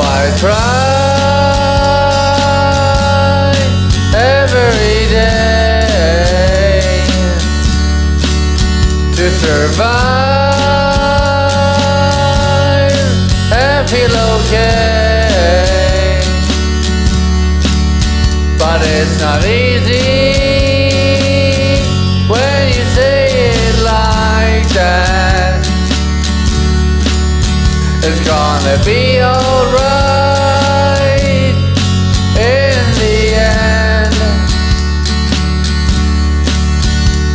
I try every day to survive and feel okay, but it's not easy It's gonna be alright in the end.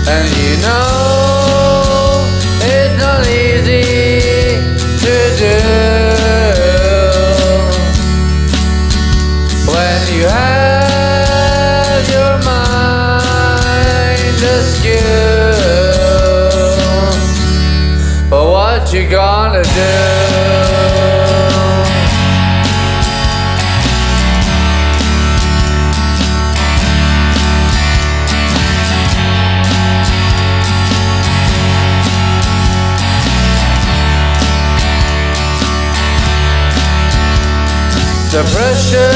And you know it's not easy to do when you have your mind askew. But what you gonna do? The pressure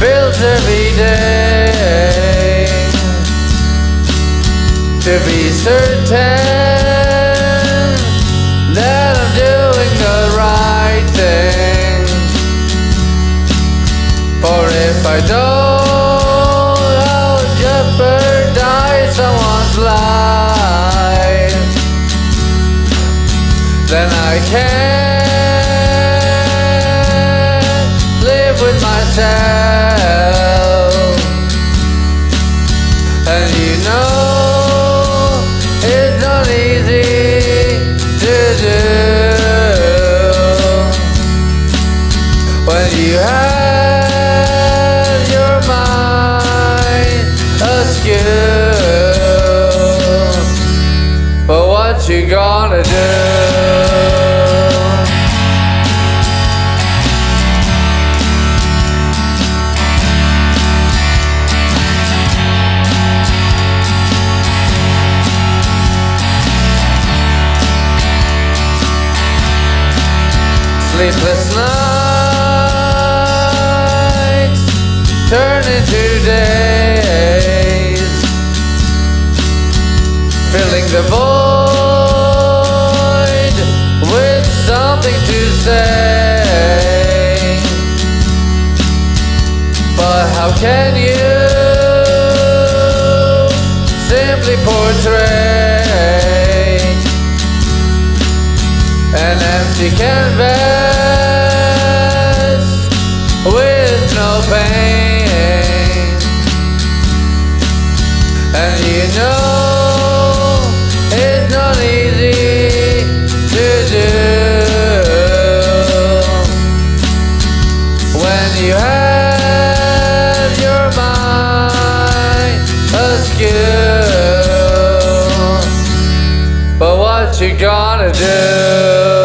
builds every day to be certain that I'm doing the right thing. For if I don't, I'll jeopardize someone's life. Then I can't with. And you know it's not easy to do when you have your mind askew. But what you gonna do? Sleepless nights turn into days, filling the void with something to say. But how can you simply portray an empty canvas with no pain? And you know it's not easy to do when you have your mind askew. What you gonna do?